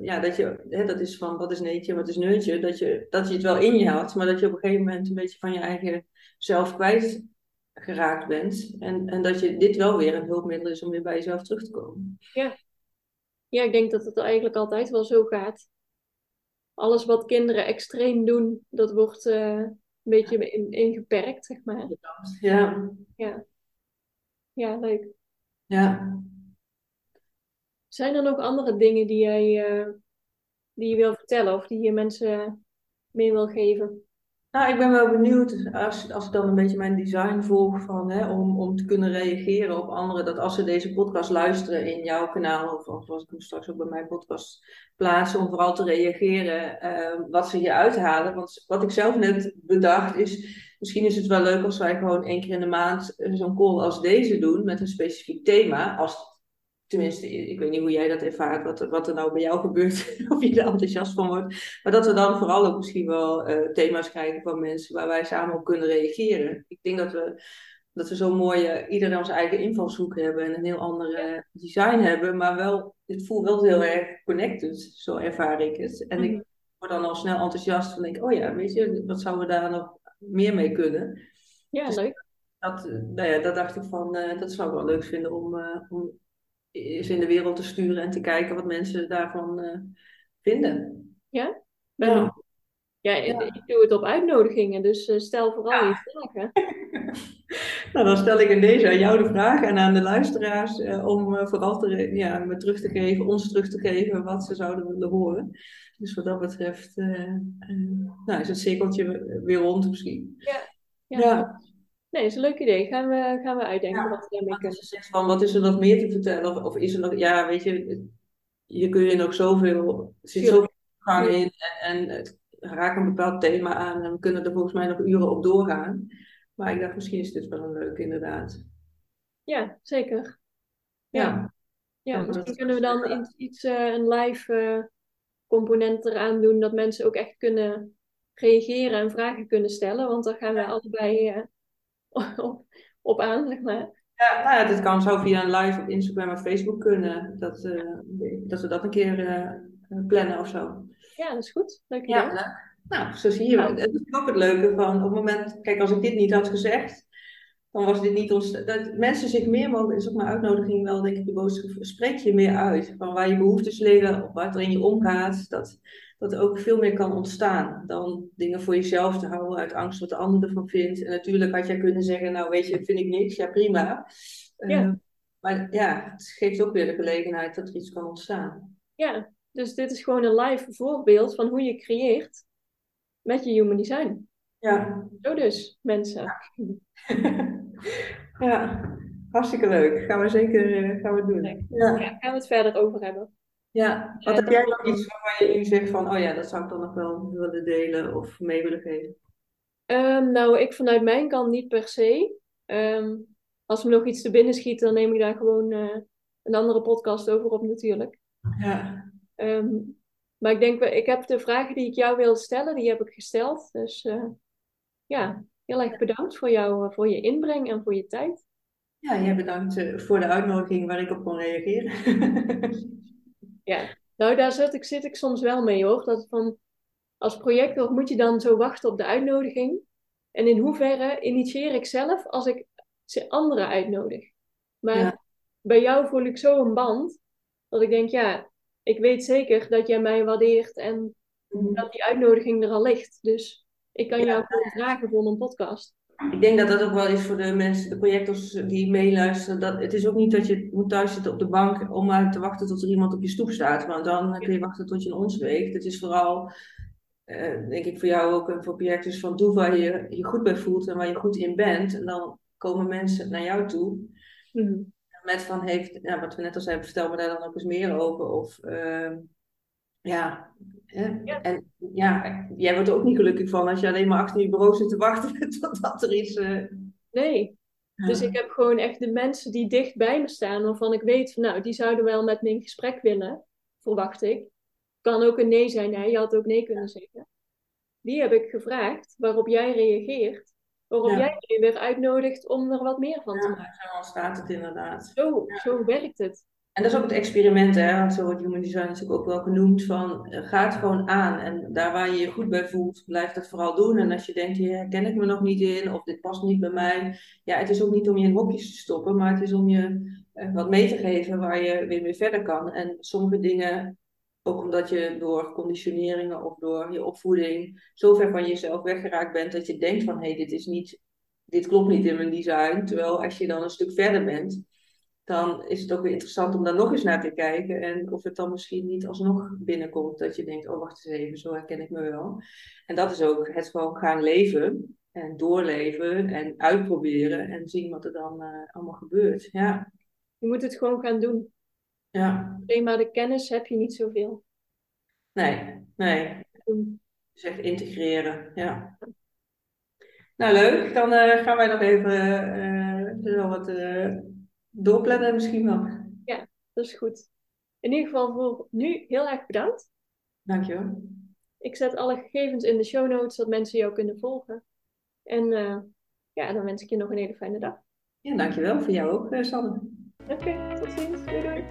Ja, dat, je, hè, dat is van wat is neetje, wat is neutje, dat je, dat je het wel in je had, maar dat je op een gegeven moment een beetje van je eigen zelf kwijt geraakt bent. En, en dat je dit wel weer een hulpmiddel is om weer bij jezelf terug te komen. Ja, ja, ik denk dat het eigenlijk altijd wel zo gaat. Alles wat kinderen extreem doen, dat wordt uh, een beetje in, ingeperkt, zeg maar. Ja. Ja, ja leuk. Ja. Zijn er nog andere dingen die jij uh, die je wil vertellen of die je mensen mee wil geven? Nou, ik ben wel benieuwd, als, als ik dan een beetje mijn design volg, van, hè, om, om te kunnen reageren op anderen, dat als ze deze podcast luisteren in jouw kanaal, of, of als ik hem straks ook bij mijn podcast plaatsen, om vooral te reageren uh, wat ze hier uithalen. Want wat ik zelf net bedacht is, misschien is het wel leuk als wij gewoon één keer in de maand zo'n call als deze doen, met een specifiek thema, als Tenminste, ik weet niet hoe jij dat ervaart, wat, wat er nou bij jou gebeurt, <laughs> of je er enthousiast van wordt. Maar dat we dan vooral ook misschien wel uh, thema's krijgen van mensen waar wij samen op kunnen reageren. Ik denk dat we, dat we zo'n mooie, iedereen onze eigen invalshoek hebben en een heel ander design hebben. Maar wel, het voelt wel heel erg connected, zo ervaar ik het. En ik mhm. word dan al snel enthousiast van denk, oh ja, weet je, wat zouden we daar nog meer mee kunnen? Ja, dus leuk. Dat, nou ja, dat dacht ik van, dat zou ik wel leuk vinden om, om is in de wereld te sturen en te kijken wat mensen daarvan uh, vinden. Ja? ja. Ja, ik doe het op uitnodigingen, dus uh, stel vooral je vragen. <laughs> nou, dan stel ik in deze aan jou de vraag en aan de luisteraars uh, om vooral te, ja, me terug te geven, ons terug te geven wat ze zouden willen horen. Dus wat dat betreft nou, is het cirkeltje weer rond misschien. Ja, ja. Nee, dat is een leuk idee. Gaan we, gaan we uitdenken Ja, wat we daarmee kunnen. zegt van, wat is er nog meer te vertellen? Of, of is er nog, ja, weet je, je kun je nog zoveel, er zit zoveel gang in en, en het raakt een bepaald thema aan en we kunnen er volgens mij nog uren op doorgaan. Maar ik dacht, misschien is dit wel een leuk, inderdaad. Ja, zeker. Ja, Ja, ja, Ja, misschien kunnen we dan iets, eh, een live eh, component eraan doen, dat mensen ook echt kunnen reageren en vragen kunnen stellen, want daar gaan we allebei eh, <laughs> op, op aan, zeg maar. ja, nou ja, dit kan zo via een live op Instagram of Facebook kunnen. Dat, eh, dat we dat een keer eh, plannen of zo. Ja, dat is goed. Leuk idee. Ja. Nou, zo zie je. Nou. Het is ook het leuke van op het moment, kijk, als ik dit niet had gezegd, dan was dit niet ons. Dat mensen zich meer mogen, is ook mijn uitnodiging wel, denk ik, de boodschap. Spreek je meer uit van waar je behoeftes liggen, of wat er in je omgaat. Dat, dat er ook veel meer kan ontstaan dan dingen voor jezelf te houden uit angst wat de ander ervan vindt. En natuurlijk had jij kunnen zeggen, nou weet je, vind ik niks, ja prima. Eh, maar ja, het geeft ook weer de gelegenheid dat er iets kan ontstaan. Ja, dus dit is gewoon een live voorbeeld van hoe je creëert met je human design. Ja. Zo dus, mensen. ja, <laughs> hartstikke leuk. Gaan we zeker eh, gaan we doen. Ja. Ja, gaan we het verder over hebben. Ja. Wat heb jij nog iets waarvan je nu zegt van, oh ja, dat zou ik dan nog wel willen delen of mee willen geven? Ehm, nou, ik vanuit mijn kant niet per se. Ehm, als me nog iets te binnen schiet, dan neem ik daar gewoon eh, een andere podcast over op natuurlijk. Ja. Ehm, maar ik denk, wel- ik heb de vragen die ik jou wil stellen, die heb ik gesteld. Dus eh, ja, heel erg bedankt voor, jou, voor je inbreng en voor je tijd. Ja, jij bedankt eh, voor de uitnodiging waar ik op kon reageren. <laughs> Ja, nou daar zit ik, zit ik soms wel mee hoor. Dat van, als projector moet je dan zo wachten op de uitnodiging. En in hoeverre initieer ik zelf als ik ze anderen uitnodig. Maar Ja. bij jou voel ik zo een band, dat ik denk, ja, ik weet zeker dat jij mij waardeert en dat die uitnodiging er al ligt. Dus ik kan jou gewoon vragen voor een podcast. Ik denk dat dat ook wel is voor de mensen, de projectors die meeluisteren. Dat, het is ook niet dat je moet thuis zitten op de bank om maar te wachten tot er iemand op je stoep staat. Want dan kun je wachten tot je een ons weegt. Het is vooral, eh, denk ik voor jou ook en voor projectors van doe waar je je goed bij voelt en waar je goed in bent. En dan komen mensen naar jou toe Mhm. met van heeft, ja, wat we net al zeiden, vertel me daar dan ook eens meer over. Of ehm, ja, en ja, jij wordt er ook niet gelukkig van als je alleen maar achter je bureau zit te wachten <laughs> totdat er iets. eh, Nee, Dus ik heb gewoon echt de mensen die dicht bij me staan, waarvan ik weet, van, nou, die zouden wel met me in gesprek willen, verwacht ik. Kan ook een nee zijn, hè? je had ook nee kunnen zeggen. Die heb ik gevraagd, waarop jij reageert, waarop Ja. jij mij weer uitnodigt om er wat meer van te maken. Ja, zo ontstaat het inderdaad. Zo, zo werkt het. En dat is ook het experiment, hè? want zo wordt human design natuurlijk ook wel genoemd, van eh, ga gewoon aan. En daar waar je je goed bij voelt, blijf dat vooral doen. En als je denkt, hier herken ik me nog niet in, of dit past niet bij mij. Ja, het is ook niet om je in hokjes te stoppen, maar het is om je eh, wat mee te geven waar je weer mee verder kan. En sommige dingen, ook omdat je door conditioneringen of door je opvoeding zo ver van jezelf weggeraakt bent, dat je denkt van, hé, hey, dit is niet, dit klopt niet in mijn design. Terwijl als je dan een stuk verder bent, dan is het ook weer interessant om daar nog eens naar te kijken. En of het dan misschien niet alsnog binnenkomt. Dat je denkt, oh wacht eens even, zo herken ik me wel. En dat is ook het gewoon gaan leven. En doorleven en uitproberen. En zien wat er dan eh, allemaal gebeurt. Ja, Je moet het gewoon gaan doen. ja. Alleen maar de kennis heb je niet zoveel. Nee, nee. Dus echt integreren, ja. Nou, leuk. Dan eh, gaan wij nog even zo wat doorplannen misschien wel. Dat is goed. In ieder geval voor nu heel erg bedankt. Dankjewel. Ik zet alle gegevens in de show notes, dat mensen jou kunnen volgen. En eh, ja, dan wens ik je nog een hele fijne dag. Ja, dankjewel. Voor jou ook, eh, Sanne. Oké, tot ziens. Doei doei.